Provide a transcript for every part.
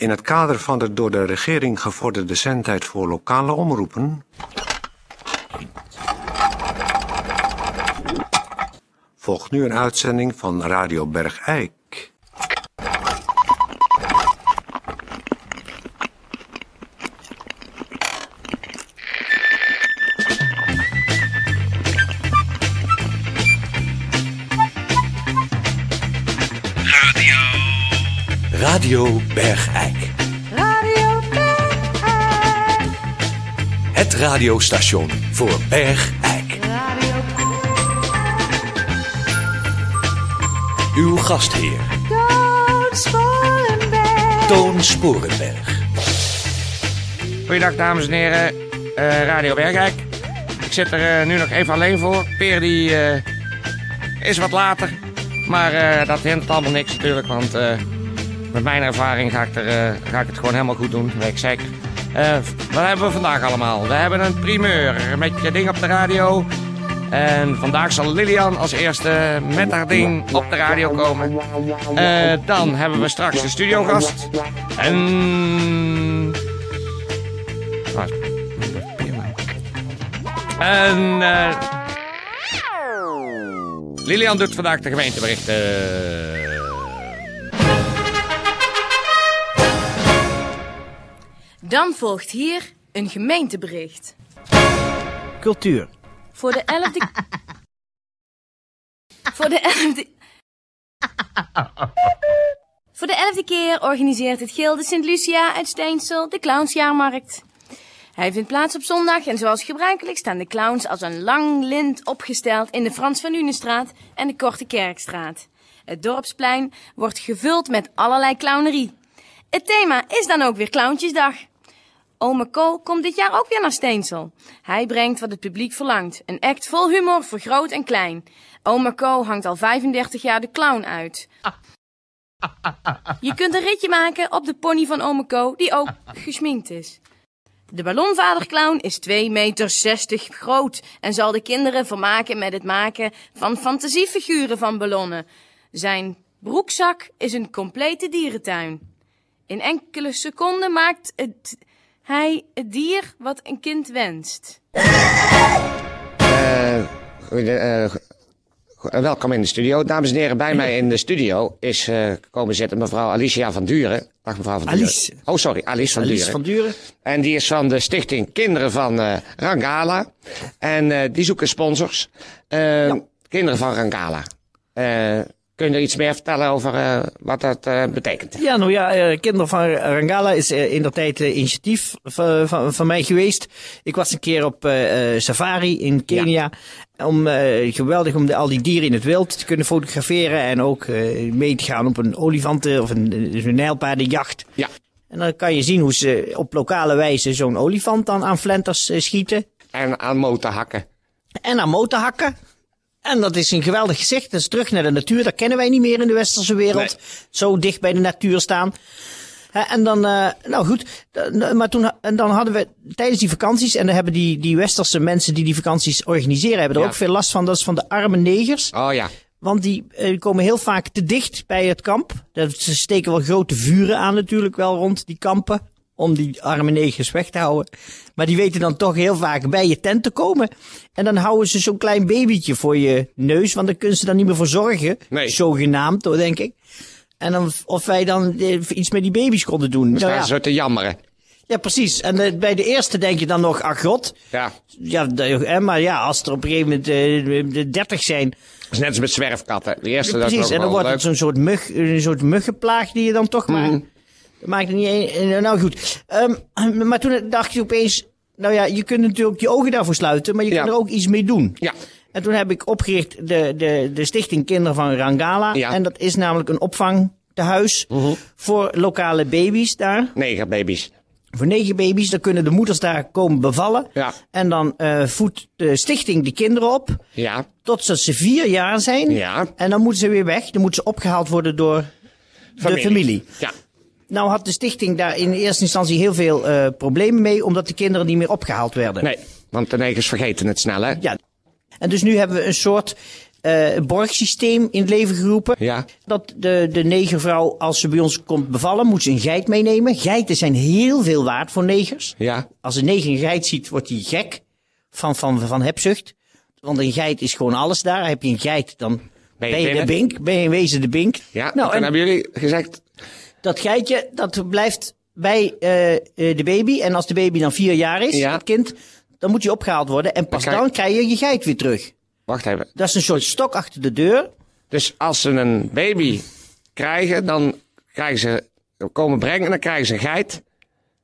In het kader van de door de regering gevorderde zendtijd voor lokale omroepen... volgt nu een uitzending van Radio Bergijk. Radio Bergijk. Radio Bergijk. Het radiostation voor Bergijk. Radio Uw gastheer, Toon Sporenberg. Toon Sporenberg. Goeiedag dames en heren, Eh, Radio Bergijk. Ik zit er eh, nu nog even alleen voor. Peer die eh, is wat later. Maar dat hindert allemaal niks natuurlijk, want met mijn ervaring ga ik, er, eh, ga ik het gewoon helemaal goed doen, weet ik zeker. Eh, wat hebben we vandaag allemaal? We hebben een primeur met je ding op de radio. En vandaag zal Lilian als eerste met haar ding op de radio komen. Eh, dan hebben we straks een studiogast. En... En... eh, Lilian doet vandaag de gemeenteberichten. Dan volgt hier een gemeentebericht. Cultuur. Voor de elfde... Voor de elfde... Voor de elfde keer organiseert het Gilde Sint Lucia uit Steensel de Clownsjaarmarkt. Hij vindt plaats op zondag en zoals gebruikelijk staan de clowns als een lang lint opgesteld in de Frans van Unenstraat en de Korte Kerkstraat. Het dorpsplein wordt gevuld met allerlei clownerie. Het thema is dan ook weer Clowntjesdag. Ome komt dit jaar ook weer naar Steensel. Hij brengt wat het publiek verlangt. Een act vol humor voor groot en klein. Ome Co hangt al 35 jaar de clown uit. Je kunt een ritje maken op de pony van Ome Co, die ook gesminkt is. De ballonvaderclown is 2 meter 60 groot en zal de kinderen vermaken met het maken van fantasiefiguren van ballonnen. Zijn broekzak is een complete dierentuin. In enkele seconden maakt het, hij het dier wat een kind wenst. Eh, eh, eh, welkom in de studio. Dames en heren, bij mij in de studio is eh, komen zitten mevrouw Alicia van Duren. Dag mevrouw van Alice. Duren. Oh, sorry, Alice van Alice Duren. van Duren. En die is van de stichting Kinderen van eh, Rangala. En eh, die zoeken sponsors. Eh, Kinderen van Rangala. Kun je er iets meer vertellen over eh, wat dat eh, betekent? Ja, nou ja, eh, Kinderen van Rangala is in de tijd initiatief van, van, mij geweest. Ik was een keer op safari in Kenia. Om, geweldig om de, al die dieren in het wild te kunnen fotograferen. En ook mee te gaan op een olifanten of een, eh, een nijlpaardenjacht. Ja. En dan kan je zien hoe ze op lokale wijze zo'n olifant dan aan flenters schieten. En aan motorhakken. En aan motorhakken. En dat is een geweldig gezicht. Dat is terug naar de natuur. Dat kennen wij niet meer in de westerse wereld. Zo dicht bij de natuur staan. En dan, eh, nou goed, maar toen, en dan hadden we tijdens die vakanties, en dan hebben die, die westerse mensen die die vakanties organiseren, hebben er Ja. ook veel last van. Dat is van de arme negers. Oh ja. Want die eh, komen heel vaak te dicht bij het kamp. Dat- Ze steken wel grote vuren aan natuurlijk wel rond die kampen. Om die arme negers weg te houden. Maar die weten dan toch heel vaak bij je tent te komen. En dan houden ze zo'n klein babytje voor je neus. Want dan kunnen ze dan niet meer voor zorgen. Nee. Zogenaamd, hoor, denk ik. En dan, of wij dan eh, iets met die baby's konden doen. Dan Nou staan ja. zo te jammeren. ja, precies. En eh, bij de eerste denk je dan nog, ach god. Ja. Ja, de- maar ja, als er op een gegeven moment eh, de 30 zijn. Dat is net als met zwerfkatten. De eerste Ja, dat precies, en dan wordt het zo'n soort, mug, een soort muggenplaag die je dan toch maar... Mhm. Dat maakt het niet een... Nou goed. Ehm, maar toen dacht je opeens... Nou ja, je kunt natuurlijk je ogen daarvoor sluiten, maar je kunt er ook iets mee doen. Ja. En toen heb ik opgericht de, de, de Stichting Kinderen van Rangala. Ja. En dat is namelijk een opvangtehuis voor lokale baby's daar. Negerbaby's. Voor negen baby's. Dan kunnen de moeders daar komen bevallen. Ja. En dan eh voedt de stichting de kinderen op. Ja. Totdat ze vier jaar zijn. Ja. En dan moeten ze weer weg. Dan moeten ze opgehaald worden door de familie. Ja. Nou had de stichting daar in eerste instantie heel veel eh, problemen mee, omdat de kinderen niet meer opgehaald werden. Nee, want de negers vergeten het snel, hè? Ja. En dus nu hebben we een soort eh, borgsysteem in het leven geroepen. Ja. Dat de, de negervrouw, als ze bij ons komt bevallen, moet ze een geit meenemen. Geiten zijn heel veel waard voor negers. Ja. Als een neger een geit ziet, wordt hij gek van, van, van hebzucht. Want een geit is gewoon alles daar. Heb je een geit, dan ben je, de binnen? bink. Ben je in wezen de bink. Ja, nou, en hebben jullie gezegd... dat geitje, dat blijft bij eh, eh, de baby. En als de baby dan vier jaar is, Ja. het kind, dan moet hij opgehaald worden. En pas krijg- dan krijg je je geit weer terug. Wacht even. Dat is een soort stok achter de deur. Dus als ze een baby krijgen, dan krijgen ze... Komen brengen, dan krijgen ze een geit.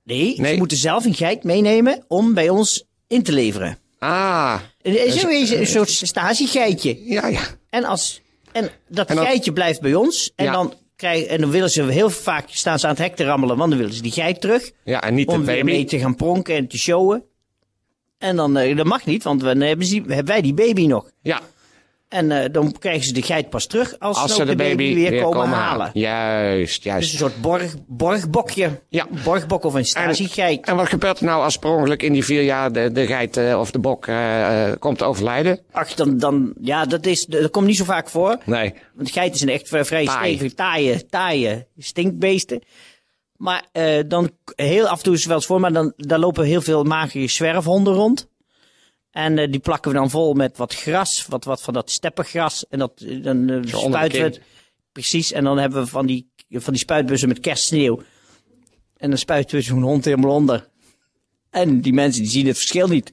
Nee, Nee. ze moeten zelf een geit meenemen om bij ons in te leveren. Ah, Het is in wezen een soort stagegeitje. ja, ja. En, als, en dat En dan- geitje blijft bij ons. En, Ja. dan krijg, en dan willen ze heel vaak, staan ze aan het hek te rammelen, want dan willen ze die geit terug. Ja, en niet om weer mee te gaan pronken en te showen. En dan, eh, dat mag niet, want dan hebben, ze, hebben wij die baby nog. Ja, En eh, dan krijgen ze de geit pas terug als, als ze de baby weer, komen, halen. Juist, Dus juist. een soort borg, borgbokje. Ja. Borgbok of een stagegeit. En wat gebeurt er nou als per ongeluk in die vier jaar de, de geit eh, of de bok eh, komt te overlijden? Ach, dan, dan, ja, dat, is, dat komt niet zo vaak voor. Nee. Want geit zijn echt vrij, stevig, taaie, taaie stinkbeesten. Maar dan, heel af en toe is het wel eens voor, maar dan daar lopen heel veel magere zwerfhonden rond. En eh, die plakken we dan vol met wat gras, wat, wat van dat steppergras. En dat, eh, dan eh, spuiten we het. Precies, en dan hebben we van die, van die spuitbussen met kerstsneeuw. En dan spuiten we zo'n hond helemaal onder. En die mensen die zien het verschil niet.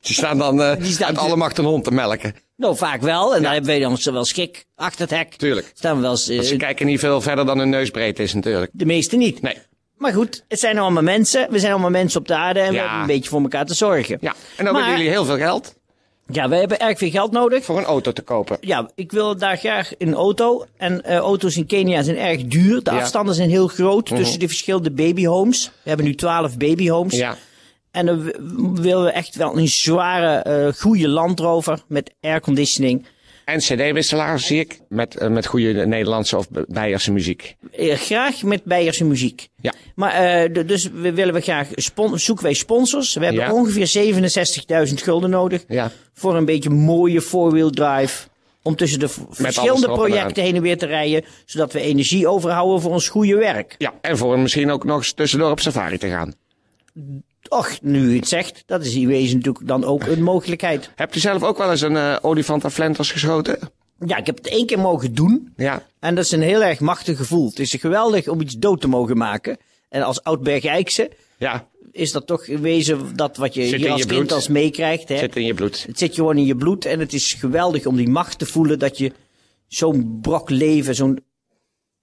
Ze staan dan eh Die staan uit alle macht een hond te melken. Nou, vaak wel. En dan hebben wij dan wel schik achter het hek. Tuurlijk. Staan we wel eens, ze kijken niet veel verder dan hun neusbreedte is natuurlijk. de meeste niet. Nee. Maar goed, het zijn allemaal mensen. We zijn allemaal mensen op de aarde en we hebben een beetje voor elkaar te zorgen. Ja. En dan hebben jullie heel veel geld Ja, we hebben erg veel geld nodig. voor een auto te kopen. Ja, ik wil daar graag een auto. En eh, auto's in Kenia zijn erg duur. De Ja. afstanden zijn heel groot tussen de verschillende babyhomes. We hebben nu 12 babyhomes. Ja. En dan willen we echt wel een zware, eh goede landrover met airconditioning. En cd-wisselaar zie ik. Met, eh, met goede Nederlandse of Beierse muziek. Eh, graag met Beierse muziek. Ja. Maar eh, d- dus we willen we graag zoeken wij sponsors. We hebben Ja. ongeveer 67.000 gulden nodig. Ja. voor een beetje mooie four-wheel drive. Om tussen de verschillende projecten heen en weer te rijden. Zodat we energie overhouden voor ons goede werk. Ja. En voor misschien ook nog eens tussendoor op safari te gaan. Och, nu u het zegt, dat is in wezen natuurlijk dan ook een mogelijkheid. Heb je zelf ook wel eens een eh, olifant aan Flenters geschoten? Ja, ik heb het één keer mogen doen. Ja. En dat is een heel erg machtig gevoel. Het is geweldig om iets dood te mogen maken. En als oud-Bergijkse Ja. is dat toch in wezen dat wat je Zit hier als je kind bloed. als meekrijgt. Hè? Zit in je bloed. Het zit gewoon in je bloed en het is geweldig om die macht te voelen dat je zo'n brok leven, zo'n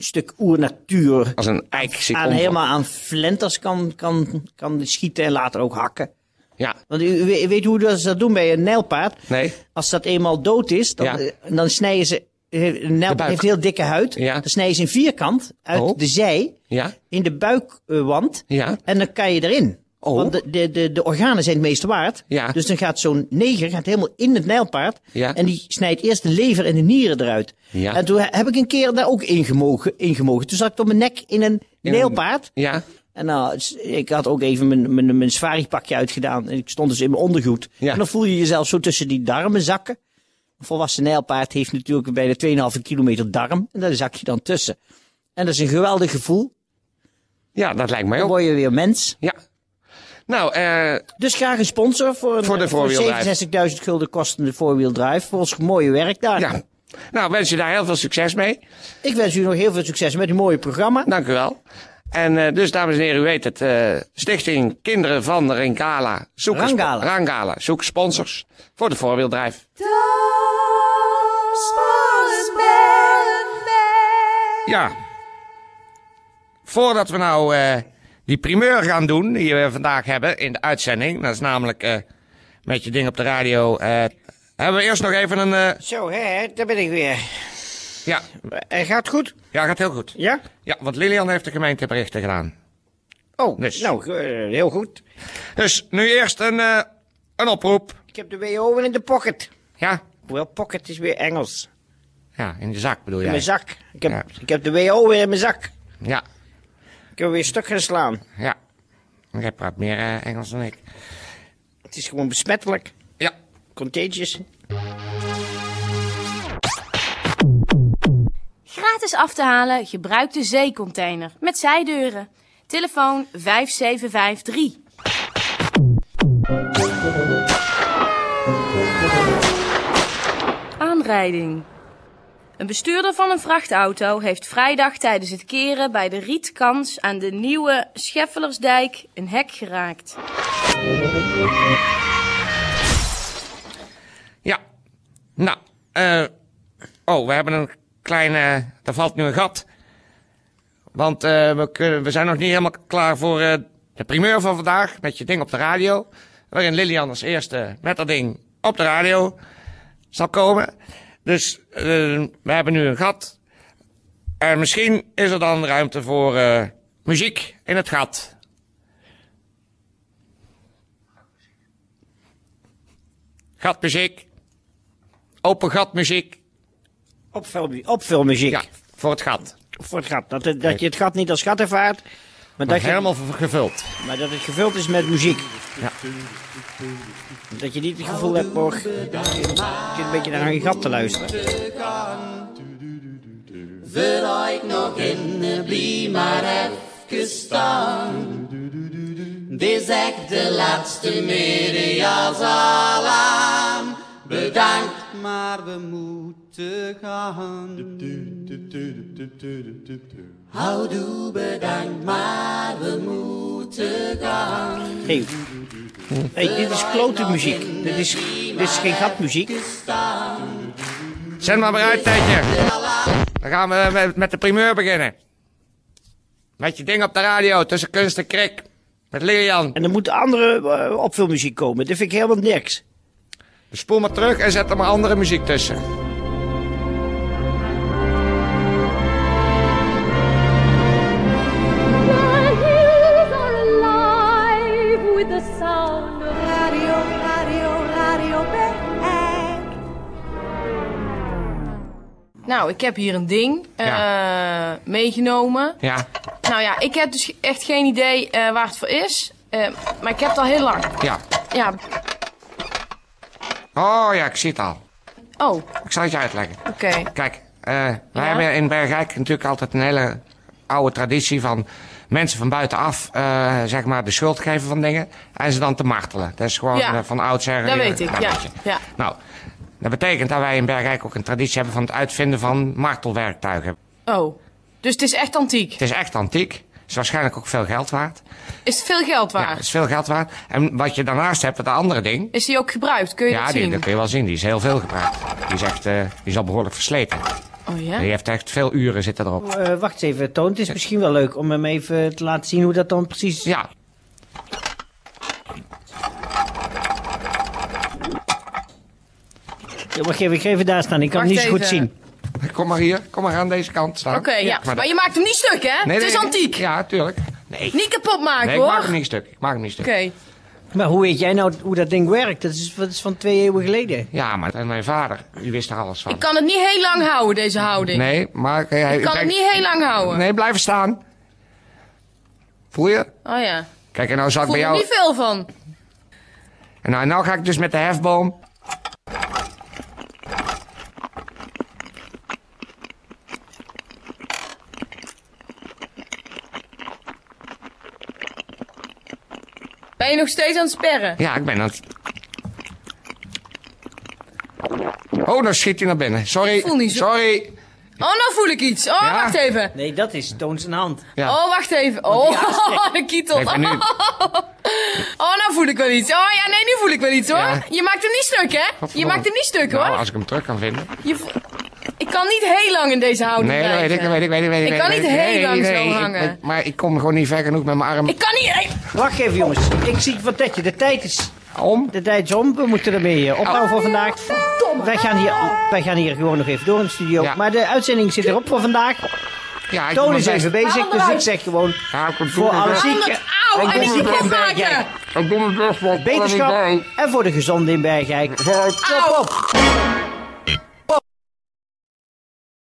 stuk oernatuur Als een eik aan, helemaal aan flenters kan, kan, kan schieten en later ook hakken. Ja. Want u, weet- hoe dat ze dat doen bij een nijlpaard? Nee. Als dat eenmaal dood is, dan, Ja. eh, dan snijden ze... eh, Een nijlpaard heeft heel dikke huid. Ja. Dan snijden ze een vierkant uit Oh. de zij Ja. in de buikwand. Ja. En dan kan je erin. Oh. Want de, de, de, de organen zijn het meeste waard. Ja. Dus dan gaat zo'n neger gaat helemaal in het nijlpaard. Ja. En die snijdt eerst de lever en de nieren eruit. Ja. En toen heb ik een keer daar ook ingemogen. ingemogen. Toen zat ik op mijn nek in een een- nijlpaard. Ja. En nou, ik had ook even mijn, mijn, mijn safari-pakje uitgedaan. En ik stond dus in mijn ondergoed. Ja. En dan voel je jezelf zo tussen die darmen zakken. Een volwassen nijlpaard heeft natuurlijk bijna 2,5 kilometer darm. En daar zak je dan tussen. En dat is een geweldig gevoel. Ja, dat lijkt mij Dan ook. word je weer mens. Ja. Nou, eh, Dus graag een sponsor voor, een, Voor de four-wheel drive. 67.000 gulden kostende four-wheel drive. Voor ons mooie werk daar. ja. Nou, wens je daar heel veel succes mee. Ik wens u nog heel veel succes met uw mooie programma. Dank u wel. En eh, dus, dames en heren, u weet het. eh, Stichting Kinderen van Rangala. Zoek Rangala. Rangala. Zoek sponsors voor de voorwieldrijf. Ja. Voordat we nou eh, die primeur gaan doen die we vandaag hebben in de uitzending. Dat is namelijk eh, met je ding op de radio. eh, hebben we eerst nog even een... eh, Zo, hè, daar ben ik weer. ja, gaat goed? ja, gaat heel goed. Ja? Ja, want Lilian heeft de gemeenteberichten gedaan. Oh, Dus. nou, heel goed. Dus nu eerst een, een oproep. Ik heb de WO weer in de pocket. Ja? Hoewel, pocket is weer Engels. Ja, in de zak bedoel In jij? mijn zak. Ik heb, Ja. ik heb de WO weer in mijn zak. Ja, Ik heb weer stuk geslaan. ja. Jij praat meer eh, Engels dan ik. Het is gewoon besmettelijk. Ja. Contagious. Gratis af te halen, gebruik de zeecontainer met zijdeuren. Telefoon 5753. Aanrijding. Een bestuurder van een vrachtauto heeft vrijdag tijdens het keren bij de Rietkans aan de nieuwe Scheffelersdijk een hek geraakt. Ja. Nou, eh. oh, we hebben een kleine. er valt nu een gat. Want eh, we, kunnen, we zijn nog niet helemaal klaar voor eh, de primeur van vandaag. Met je ding op de radio. Waarin Lilian als eerste met dat ding op de radio zal komen. Dus eh, we hebben nu een gat. En misschien is er dan ruimte voor eh, muziek in het gat. Gatmuziek. Open gatmuziek. Opvul, opvulmuziek. Ja, voor het gat. Voor het gat. Dat, dat je het gat niet als gat ervaart, maar dat, je, helemaal gevuld. maar dat het gevuld is met muziek. Ja. Dat je niet het gevoel hebt, zit een beetje naar een gat te luisteren. Vooruit nog in de blie maar even staan. Dit is echt de laatste media's al aan. Bedankt, maar we moeten gaan. Houdoe, bedankt, maar we moeten gaan. Hey. Hey, dit is klote muziek. Dit is, dit is geen gatmuziek. Zend maar maar uit, tijdje. Dan gaan we met, met de primeur beginnen. Met je ding op de radio tussen kunst en krik. Met Lilian. En er moet andere eh, opvulmuziek komen. Dat vind ik helemaal niks. Dus spoel maar terug en zet er maar andere muziek tussen. Nou, ik heb hier een ding eh, meegenomen. Ja, Nou ja, ik heb dus echt geen idee eh, waar het voor is. Eh, maar ik heb het al heel lang. ja. Ja, Oh ja, ik zie het al. oh, oké. Ik zal het je uitleggen. Kijk, eh, wij hebben in Bergijk natuurlijk altijd een hele oude traditie van mensen van buitenaf, zeg maar, de schuld geven van dingen en ze dan te martelen. Dat is gewoon Ja. van oudsher. Dat weet ik, ja, ja. Nou, dat betekent dat wij in Bergijk ook een traditie hebben van het uitvinden van martelwerktuigen. Oh, dus het is echt antiek. Het is echt antiek. Is waarschijnlijk ook veel geld waard. Is het veel geld Ja, waard? het is veel geld waard. En wat je daarnaast hebt, het andere ding. Is die ook gebruikt? Kun je Ja, dat die, zien? dat kun je wel zien. Die is heel veel gebruikt. Die is echt, eh, die is al behoorlijk versleten. Oh ja? Die heeft echt veel uren zitten erop. Eh, wacht eens even, Toon. Het is misschien wel leuk om hem even te laten zien hoe dat dan precies... Ja. Ja, wacht even, ik ga even daar staan. Ik kan Wacht het niet zo goed zien. Kom maar hier. Kom maar aan deze kant staan. Oké, ja. maar Maar, je maakt hem niet stuk, hè? Nee, het is nee, antiek. Ja, tuurlijk. Nee. Niet kapot maken, Nee, ik hoor. maak hem niet stuk. Ik maak hem niet stuk. Oké. Maar hoe weet jij nou hoe dat ding werkt? Dat is, dat is van twee eeuwen geleden. Ja, maar en mijn vader, die wist er alles van. Ik kan het niet heel lang houden, deze houding. Nee, maar... Hij, Ik kan het niet heel lang houden. Nee, blijven staan. Voel je? Oh ja. Kijk, en nou zal Ik ik voel bij er jou... niet veel van. En nou, nou ga ik dus met de hefboom... Ben je nog steeds aan het sperren? Ja, ik ben aan het... Oh, nou schiet hij naar binnen. Sorry. Ik voel niet zo- Sorry. Oh, nou voel ik iets. Oh, Ja. wacht even. Nee, dat is Toon zijn hand. Ja. Oh, wacht even. Oh, de kietel. Ik ben nu... Oh, nou voel ik wel iets. Oh ja, nee, nu voel ik wel iets hoor. Ja. Je maakt hem niet stuk, hè? Je maakt hem niet stuk, Nou, hoor. als ik hem terug kan vinden. Je vo- kan niet heel lang in deze houding Nee, blijven. ik, dat weet ik, weet ik, weet ik. Ik kan niet ik. heel Nee, lang zo nee, ik- hangen. ik- maar ik kom gewoon niet ver genoeg met mijn arm Ik kan niet... Wacht even, jongens. Ik zie wat dat je. De tijd is, om. de tijd is om. We moeten ermee eh, ophouden voor vandaag. Wij gaan, hier, wij gaan hier gewoon nog even door in de studio. Ja. Maar de uitzending zit erop voor vandaag. Ja, ik Toon doe is even best. bezig, dus ik zeg gewoon... Ja, ik Voor alle zieken en ik Bergijk. Ik doe mijn best, ik er Beterschap en voor de gezonde in Bergijk. Top op!